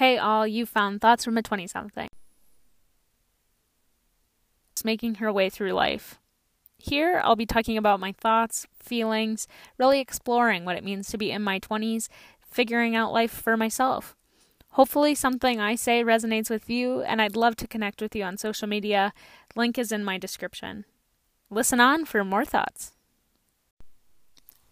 Hey, all, you found thoughts from a 20 something. Making her way through life. Here, I'll be talking about my thoughts, feelings, really exploring what it means to be in my 20s, figuring out life for myself. Hopefully, something I say resonates with you, and I'd love to connect with you on social media. Link is in my description. Listen on for more thoughts.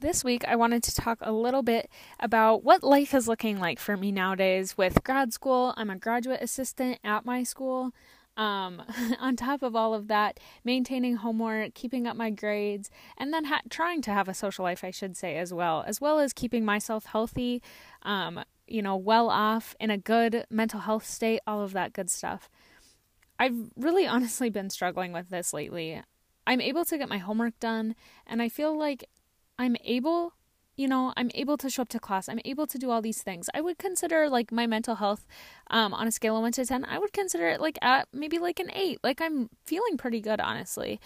This week, I wanted to talk a little bit about what life is looking like for me nowadays with grad school. I'm a graduate assistant at my school. Um, on top of all of that, maintaining homework, keeping up my grades, and then ha- trying to have a social life, I should say, as well, as well as keeping myself healthy, um, you know, well off, in a good mental health state, all of that good stuff. I've really honestly been struggling with this lately. I'm able to get my homework done, and I feel like I'm able, you know, I'm able to show up to class. I'm able to do all these things. I would consider like my mental health um, on a scale of 1 to 10, I would consider it like at maybe like an 8. Like I'm feeling pretty good, honestly.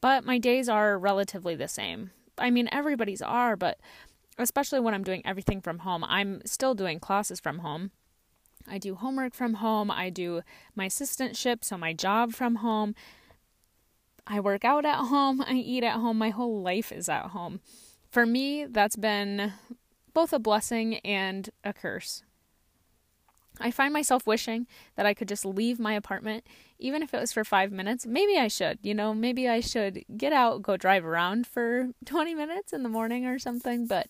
But my days are relatively the same. I mean, everybody's are, but especially when I'm doing everything from home, I'm still doing classes from home. I do homework from home. I do my assistantship, so my job from home. I work out at home. I eat at home. My whole life is at home for me, that's been both a blessing and a curse. I find myself wishing that I could just leave my apartment, even if it was for five minutes. Maybe I should, you know, maybe I should get out, go drive around for 20 minutes in the morning or something. But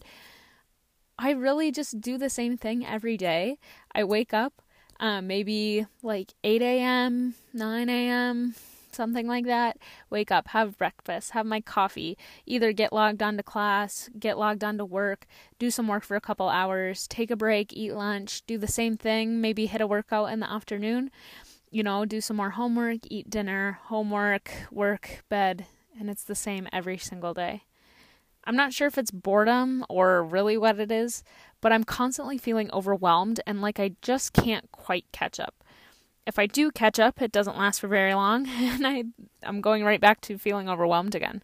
I really just do the same thing every day. I wake up, um, maybe like 8 a.m., 9 a.m., something like that, wake up, have breakfast, have my coffee, either get logged on to class, get logged on to work, do some work for a couple hours, take a break, eat lunch, do the same thing, maybe hit a workout in the afternoon, you know, do some more homework, eat dinner, homework, work, bed, and it's the same every single day. I'm not sure if it's boredom or really what it is, but I'm constantly feeling overwhelmed and like I just can't quite catch up if I do catch up, it doesn't last for very long, and I, I'm going right back to feeling overwhelmed again.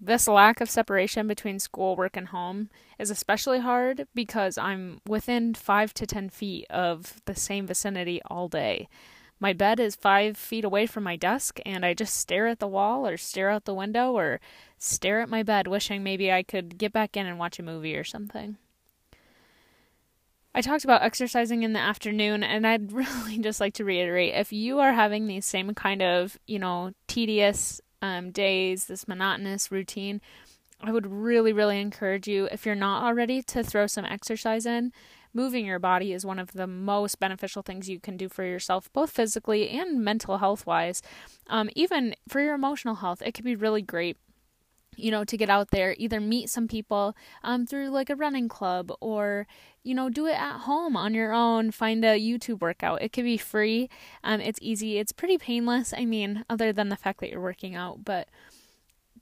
This lack of separation between school, work, and home is especially hard because I'm within five to ten feet of the same vicinity all day. My bed is five feet away from my desk, and I just stare at the wall or stare out the window or stare at my bed, wishing maybe I could get back in and watch a movie or something. I talked about exercising in the afternoon, and I'd really just like to reiterate if you are having these same kind of, you know, tedious um, days, this monotonous routine, I would really, really encourage you, if you're not already, to throw some exercise in. Moving your body is one of the most beneficial things you can do for yourself, both physically and mental health wise. Um, even for your emotional health, it can be really great you know, to get out there, either meet some people um, through like a running club or, you know, do it at home on your own. Find a YouTube workout. It can be free. Um, it's easy. It's pretty painless. I mean, other than the fact that you're working out, but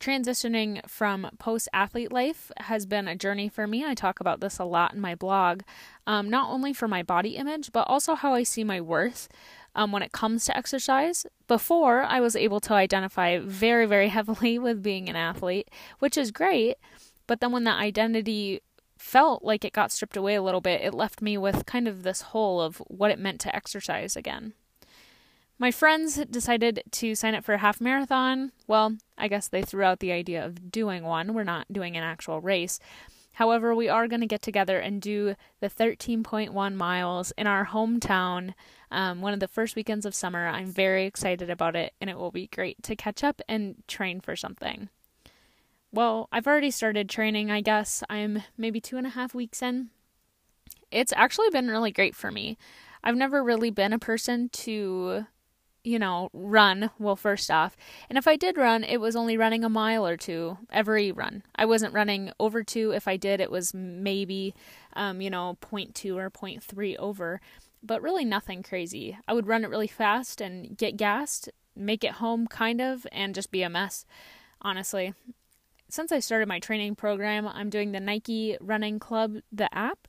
transitioning from post athlete life has been a journey for me. I talk about this a lot in my blog, um, not only for my body image, but also how I see my worth um, when it comes to exercise. Before, I was able to identify very, very heavily with being an athlete, which is great. But then when that identity felt like it got stripped away a little bit, it left me with kind of this hole of what it meant to exercise again. My friends decided to sign up for a half marathon. Well, I guess they threw out the idea of doing one. We're not doing an actual race. However, we are going to get together and do the 13.1 miles in our hometown um, one of the first weekends of summer. I'm very excited about it, and it will be great to catch up and train for something. Well, I've already started training, I guess. I'm maybe two and a half weeks in. It's actually been really great for me. I've never really been a person to you know, run, well, first off. And if I did run, it was only running a mile or two every run. I wasn't running over two. If I did, it was maybe, um, you know, 0.2 or 0.3 over, but really nothing crazy. I would run it really fast and get gassed, make it home kind of, and just be a mess, honestly. Since I started my training program, I'm doing the Nike Running Club, the app.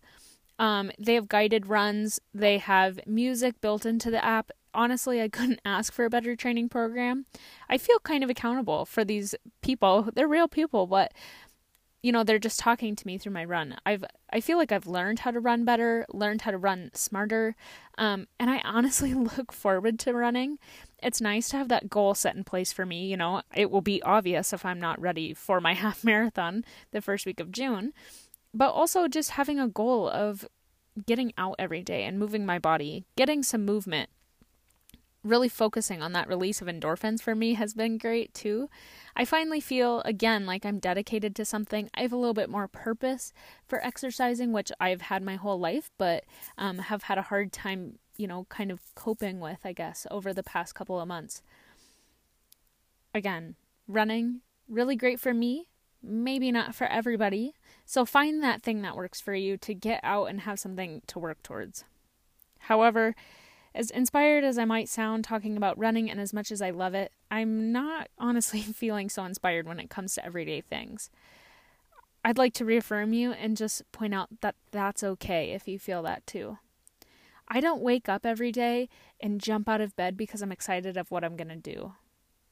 Um, they have guided runs. They have music built into the app honestly, I couldn't ask for a better training program. I feel kind of accountable for these people. They're real people, but you know, they're just talking to me through my run. I've I feel like I've learned how to run better, learned how to run smarter, um, and I honestly look forward to running. It's nice to have that goal set in place for me. You know, it will be obvious if I'm not ready for my half marathon the first week of June, but also just having a goal of getting out every day and moving my body, getting some movement really focusing on that release of endorphins for me has been great too. I finally feel again like I'm dedicated to something. I have a little bit more purpose for exercising, which I've had my whole life, but um, have had a hard time, you know, kind of coping with, I guess, over the past couple of months. Again, running, really great for me, maybe not for everybody. So find that thing that works for you to get out and have something to work towards. However, as inspired as I might sound talking about running and as much as I love it, I'm not honestly feeling so inspired when it comes to everyday things. I'd like to reaffirm you and just point out that that's okay if you feel that too. I don't wake up every day and jump out of bed because I'm excited of what I'm going to do.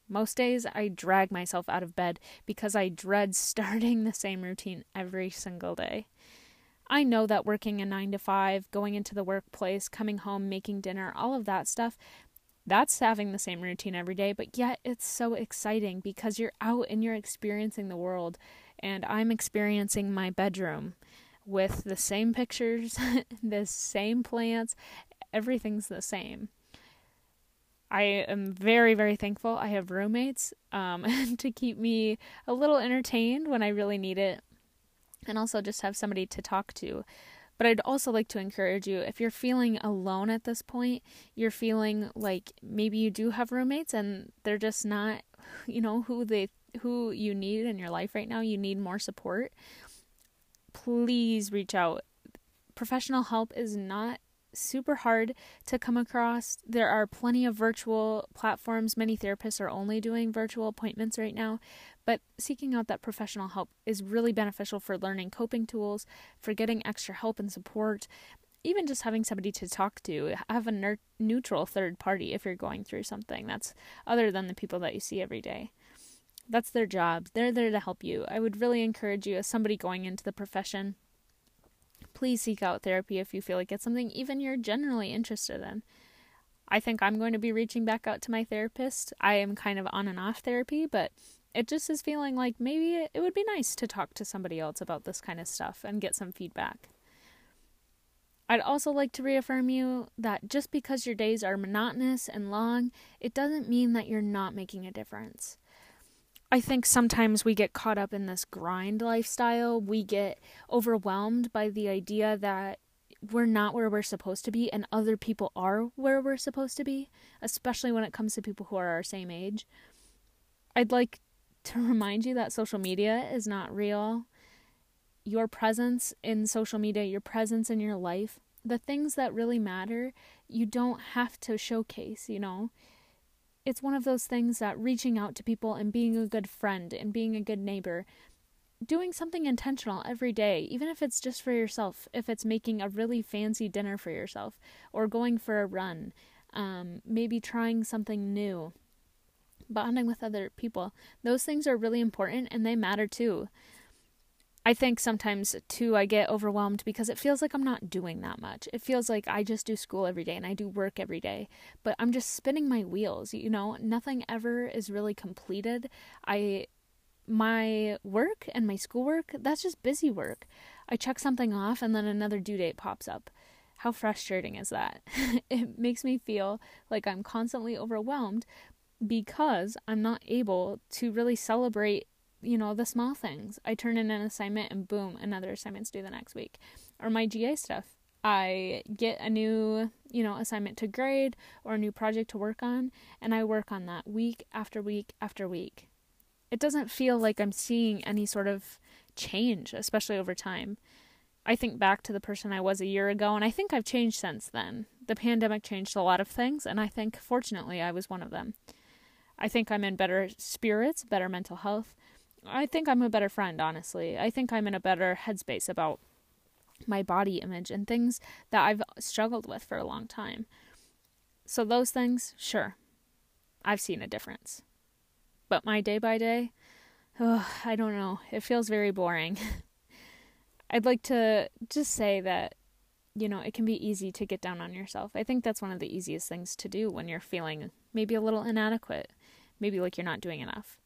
Most days I drag myself out of bed because I dread starting the same routine every single day. I know that working a nine to five, going into the workplace, coming home, making dinner, all of that stuff, that's having the same routine every day, but yet it's so exciting because you're out and you're experiencing the world. And I'm experiencing my bedroom with the same pictures, the same plants, everything's the same. I am very, very thankful I have roommates um, to keep me a little entertained when I really need it and also just have somebody to talk to. But I'd also like to encourage you if you're feeling alone at this point, you're feeling like maybe you do have roommates and they're just not, you know, who they who you need in your life right now, you need more support. Please reach out. Professional help is not super hard to come across. There are plenty of virtual platforms. Many therapists are only doing virtual appointments right now, but seeking out that professional help is really beneficial for learning coping tools, for getting extra help and support, even just having somebody to talk to. Have a neutral third party if you're going through something that's other than the people that you see every day. That's their job. They're there to help you. I would really encourage you, as somebody going into the profession, please seek out therapy if you feel like it's something even you're generally interested in. I think I'm going to be reaching back out to my therapist. I am kind of on and off therapy, but it just is feeling like maybe it would be nice to talk to somebody else about this kind of stuff and get some feedback. I'd also like to reaffirm you that just because your days are monotonous and long, it doesn't mean that you're not making a difference. I think sometimes we get caught up in this grind lifestyle. We get overwhelmed by the idea that we're not where we're supposed to be and other people are where we're supposed to be, especially when it comes to people who are our same age. I'd like to remind you that social media is not real. Your presence in social media, your presence in your life, the things that really matter, you don't have to showcase, you know. It's one of those things that reaching out to people and being a good friend and being a good neighbor, doing something intentional every day, even if it's just for yourself, if it's making a really fancy dinner for yourself or going for a run, um, maybe trying something new bonding with other people. Those things are really important and they matter too. I think sometimes too I get overwhelmed because it feels like I'm not doing that much. It feels like I just do school every day and I do work every day, but I'm just spinning my wheels, you know? Nothing ever is really completed. I my work and my schoolwork, that's just busy work. I check something off and then another due date pops up. How frustrating is that? it makes me feel like I'm constantly overwhelmed, because I'm not able to really celebrate, you know, the small things. I turn in an assignment and boom, another assignment's due the next week. Or my GA stuff. I get a new, you know, assignment to grade or a new project to work on, and I work on that week after week after week. It doesn't feel like I'm seeing any sort of change, especially over time. I think back to the person I was a year ago, and I think I've changed since then. The pandemic changed a lot of things, and I think fortunately I was one of them. I think I'm in better spirits, better mental health. I think I'm a better friend, honestly. I think I'm in a better headspace about my body image and things that I've struggled with for a long time. So, those things, sure, I've seen a difference. But my day by day, oh, I don't know. It feels very boring. I'd like to just say that, you know, it can be easy to get down on yourself. I think that's one of the easiest things to do when you're feeling maybe a little inadequate, maybe like you're not doing enough.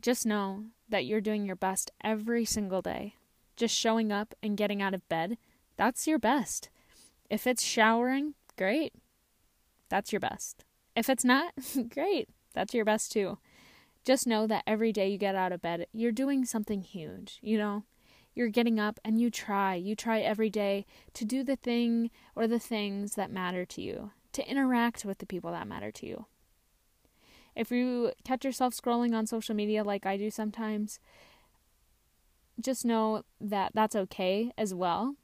Just know that you're doing your best every single day. Just showing up and getting out of bed, that's your best. If it's showering, great. That's your best. If it's not, great. That's your best too. Just know that every day you get out of bed, you're doing something huge, you know? You're getting up and you try. You try every day to do the thing or the things that matter to you, to interact with the people that matter to you. If you catch yourself scrolling on social media like I do sometimes, just know that that's okay as well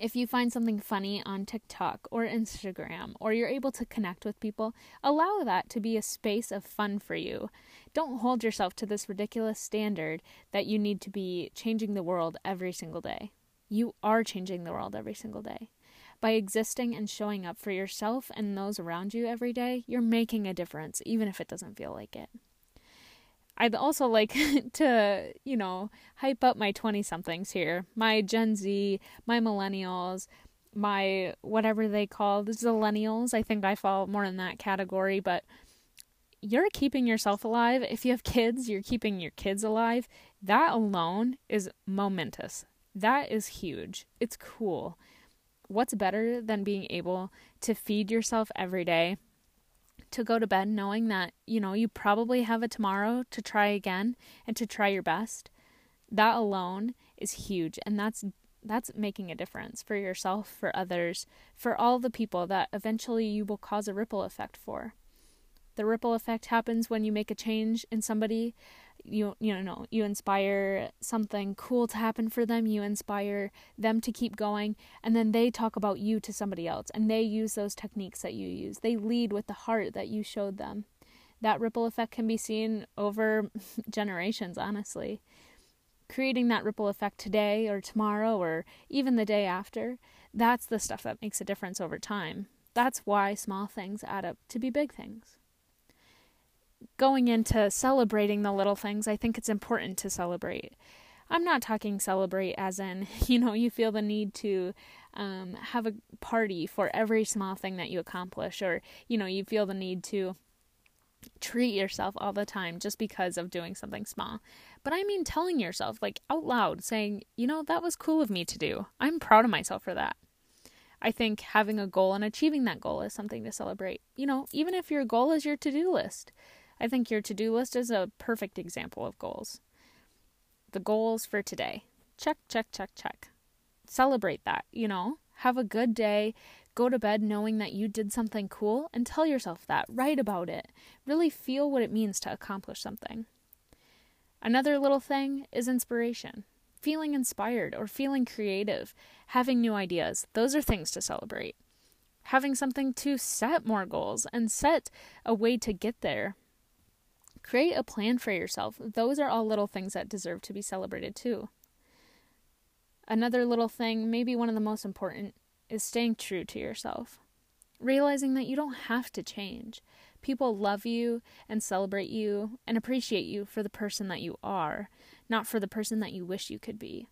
if you find something funny on TikTok or Instagram, or you're able to connect with people, allow that to be a space of fun for you. Don't hold yourself to this ridiculous standard that you need to be changing the world every single day. You are changing the world every single day. By existing and showing up for yourself and those around you every day, you're making a difference, even if it doesn't feel like it. I'd also like to, you know, hype up my 20 somethings here, my Gen Z, my millennials, my whatever they call the zillennials. I think I fall more in that category, but you're keeping yourself alive. If you have kids, you're keeping your kids alive. That alone is momentous. That is huge. It's cool. What's better than being able to feed yourself every day to go to bed knowing that, you know, you probably have a tomorrow to try again and to try your best. That alone is huge and that's that's making a difference for yourself, for others, for all the people that eventually you will cause a ripple effect for. The ripple effect happens when you make a change in somebody you you know you inspire something cool to happen for them you inspire them to keep going and then they talk about you to somebody else and they use those techniques that you use. They lead with the heart that you showed them. That ripple effect can be seen over generations honestly. Creating that ripple effect today or tomorrow or even the day after that's the stuff that makes a difference over time. That's why small things add up to be big things going into celebrating the little things, I think it's important to celebrate. I'm not talking celebrate as in, you know, you feel the need to um, have a party for every small thing that you accomplish, or, you know, you feel the need to treat yourself all the time just because of doing something small. But I mean telling yourself, like out loud, saying, you know, that was cool of me to do. I'm proud of myself for that. I think having a goal and achieving that goal is something to celebrate. You know, even if your goal is your to do list, I think your to do list is a perfect example of goals. The goals for today check, check, check, check. Celebrate that, you know? Have a good day. Go to bed knowing that you did something cool and tell yourself that. Write about it. Really feel what it means to accomplish something. Another little thing is inspiration. Feeling inspired or feeling creative, having new ideas. Those are things to celebrate. Having something to set more goals and set a way to get there Create a plan for yourself. Those are all little things that deserve to be celebrated too. Another little thing, maybe one of the most important, is staying true to yourself. Realizing that you don't have to change. People love you and celebrate you and appreciate you for the person that you are, not for the person that you wish you could be.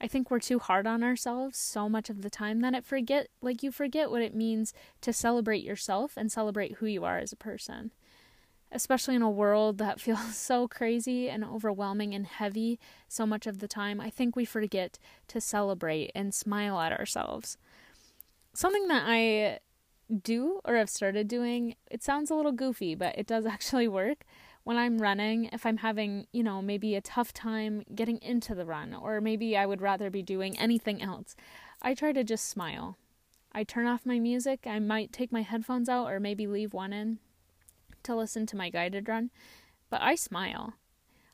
I think we're too hard on ourselves so much of the time that it forget like you forget what it means to celebrate yourself and celebrate who you are as a person especially in a world that feels so crazy and overwhelming and heavy so much of the time, I think we forget to celebrate and smile at ourselves. Something that I do or have started doing, it sounds a little goofy, but it does actually work. When I'm running, if I'm having, you know, maybe a tough time getting into the run, or maybe I would rather be doing anything else, I try to just smile. I turn off my music, I might take my headphones out or maybe leave one in to listen to my guided run, but I smile.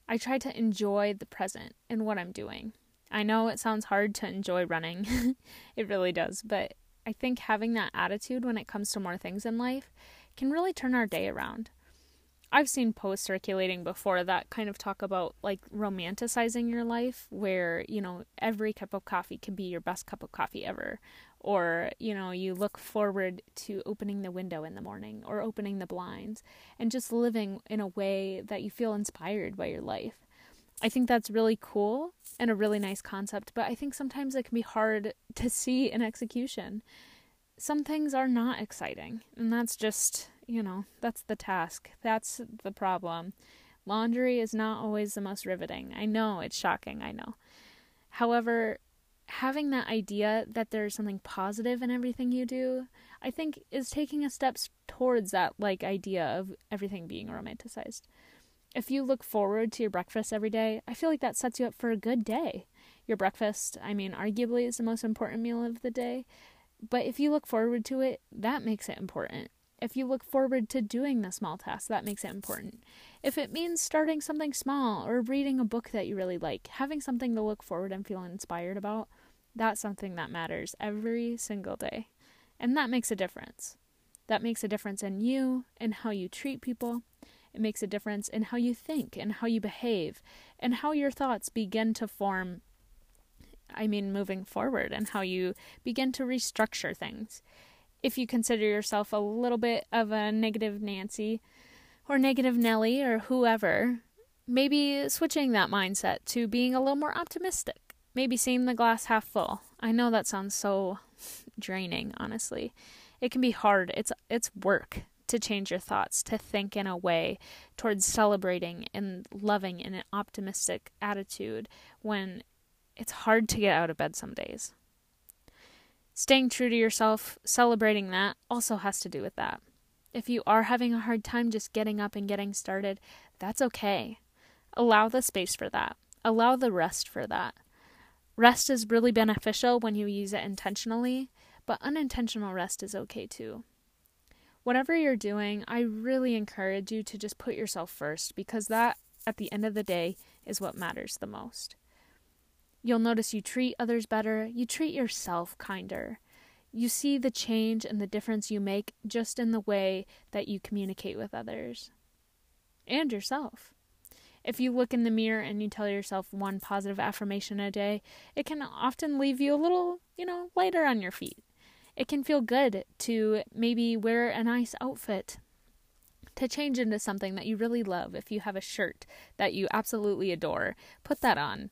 I try to enjoy the present and what I'm doing. I know it sounds hard to enjoy running, it really does, but I think having that attitude when it comes to more things in life can really turn our day around. I've seen posts circulating before that kind of talk about like romanticizing your life, where, you know, every cup of coffee can be your best cup of coffee ever. Or, you know, you look forward to opening the window in the morning or opening the blinds and just living in a way that you feel inspired by your life. I think that's really cool and a really nice concept, but I think sometimes it can be hard to see in execution. Some things are not exciting, and that's just you know, that's the task. That's the problem. Laundry is not always the most riveting. I know, it's shocking, I know. However, having that idea that there's something positive in everything you do, I think is taking a step towards that like idea of everything being romanticized. If you look forward to your breakfast every day, I feel like that sets you up for a good day. Your breakfast, I mean, arguably is the most important meal of the day, but if you look forward to it, that makes it important. If you look forward to doing the small tasks, that makes it important. If it means starting something small or reading a book that you really like, having something to look forward and feel inspired about, that's something that matters every single day. And that makes a difference. That makes a difference in you and how you treat people. It makes a difference in how you think and how you behave and how your thoughts begin to form I mean, moving forward and how you begin to restructure things if you consider yourself a little bit of a negative Nancy or negative Nelly or whoever, maybe switching that mindset to being a little more optimistic. Maybe seeing the glass half full. I know that sounds so draining, honestly. It can be hard. It's it's work to change your thoughts, to think in a way towards celebrating and loving in an optimistic attitude when it's hard to get out of bed some days. Staying true to yourself, celebrating that, also has to do with that. If you are having a hard time just getting up and getting started, that's okay. Allow the space for that. Allow the rest for that. Rest is really beneficial when you use it intentionally, but unintentional rest is okay too. Whatever you're doing, I really encourage you to just put yourself first because that, at the end of the day, is what matters the most. You'll notice you treat others better, you treat yourself kinder. You see the change and the difference you make just in the way that you communicate with others and yourself. If you look in the mirror and you tell yourself one positive affirmation a day, it can often leave you a little, you know, lighter on your feet. It can feel good to maybe wear a nice outfit, to change into something that you really love. If you have a shirt that you absolutely adore, put that on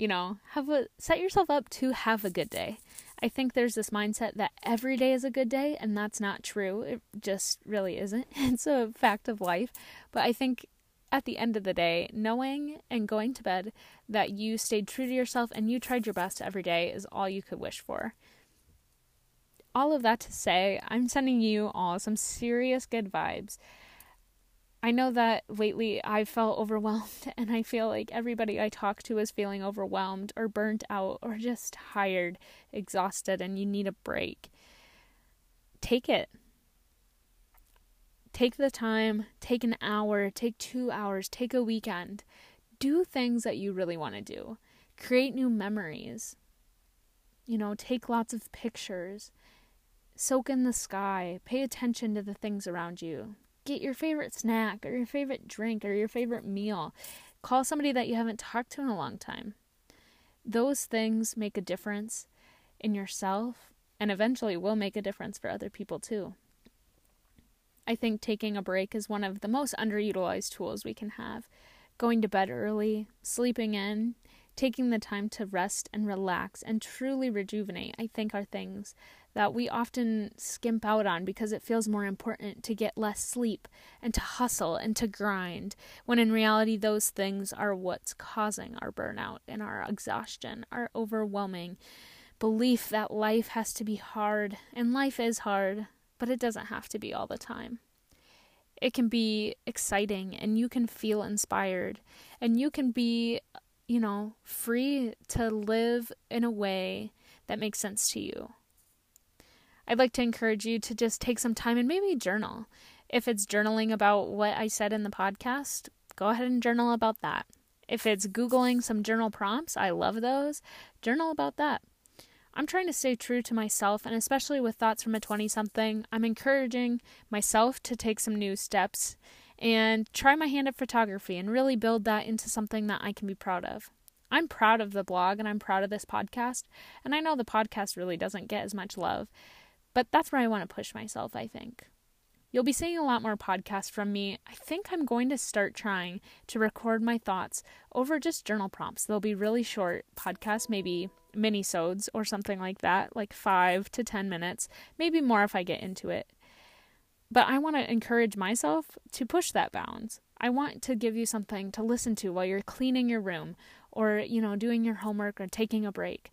you know, have a set yourself up to have a good day. I think there's this mindset that every day is a good day, and that's not true. It just really isn't. It's a fact of life. But I think at the end of the day, knowing and going to bed that you stayed true to yourself and you tried your best every day is all you could wish for. All of that to say, I'm sending you all some serious good vibes. I know that lately I felt overwhelmed, and I feel like everybody I talk to is feeling overwhelmed or burnt out or just tired, exhausted, and you need a break. Take it. Take the time, take an hour, take two hours, take a weekend. Do things that you really want to do. Create new memories. You know, take lots of pictures. Soak in the sky. Pay attention to the things around you get your favorite snack or your favorite drink or your favorite meal. Call somebody that you haven't talked to in a long time. Those things make a difference in yourself and eventually will make a difference for other people too. I think taking a break is one of the most underutilized tools we can have. Going to bed early, sleeping in, taking the time to rest and relax and truly rejuvenate, I think are things that we often skimp out on because it feels more important to get less sleep and to hustle and to grind, when in reality, those things are what's causing our burnout and our exhaustion, our overwhelming belief that life has to be hard. And life is hard, but it doesn't have to be all the time. It can be exciting and you can feel inspired and you can be, you know, free to live in a way that makes sense to you I'd like to encourage you to just take some time and maybe journal. If it's journaling about what I said in the podcast, go ahead and journal about that. If it's Googling some journal prompts, I love those, journal about that. I'm trying to stay true to myself, and especially with thoughts from a 20 something, I'm encouraging myself to take some new steps and try my hand at photography and really build that into something that I can be proud of. I'm proud of the blog and I'm proud of this podcast. And I know the podcast really doesn't get as much love, but that's where I want to push myself, I think. You'll be seeing a lot more podcasts from me. I think I'm going to start trying to record my thoughts over just journal prompts. They'll be really short podcasts, maybe mini-sodes or something like that, like 5 to 10 minutes, maybe more if I get into it. But I want to encourage myself to push that bounds. I want to give you something to listen to while you're cleaning your room or, you know, doing your homework or taking a break.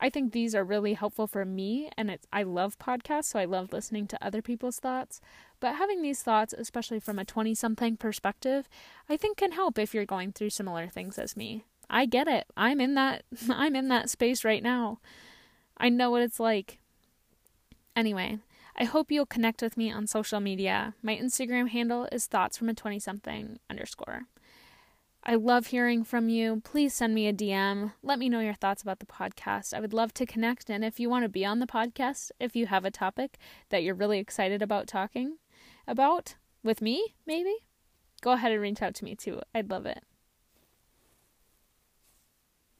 I think these are really helpful for me and it's I love podcasts, so I love listening to other people's thoughts. But having these thoughts, especially from a 20 something perspective, I think can help if you're going through similar things as me. I get it. I'm in that I'm in that space right now. I know what it's like. Anyway, I hope you'll connect with me on social media. My Instagram handle is thoughts from a 20 something underscore. I love hearing from you. Please send me a DM. Let me know your thoughts about the podcast. I would love to connect. And if you want to be on the podcast, if you have a topic that you're really excited about talking about with me, maybe, go ahead and reach out to me too. I'd love it.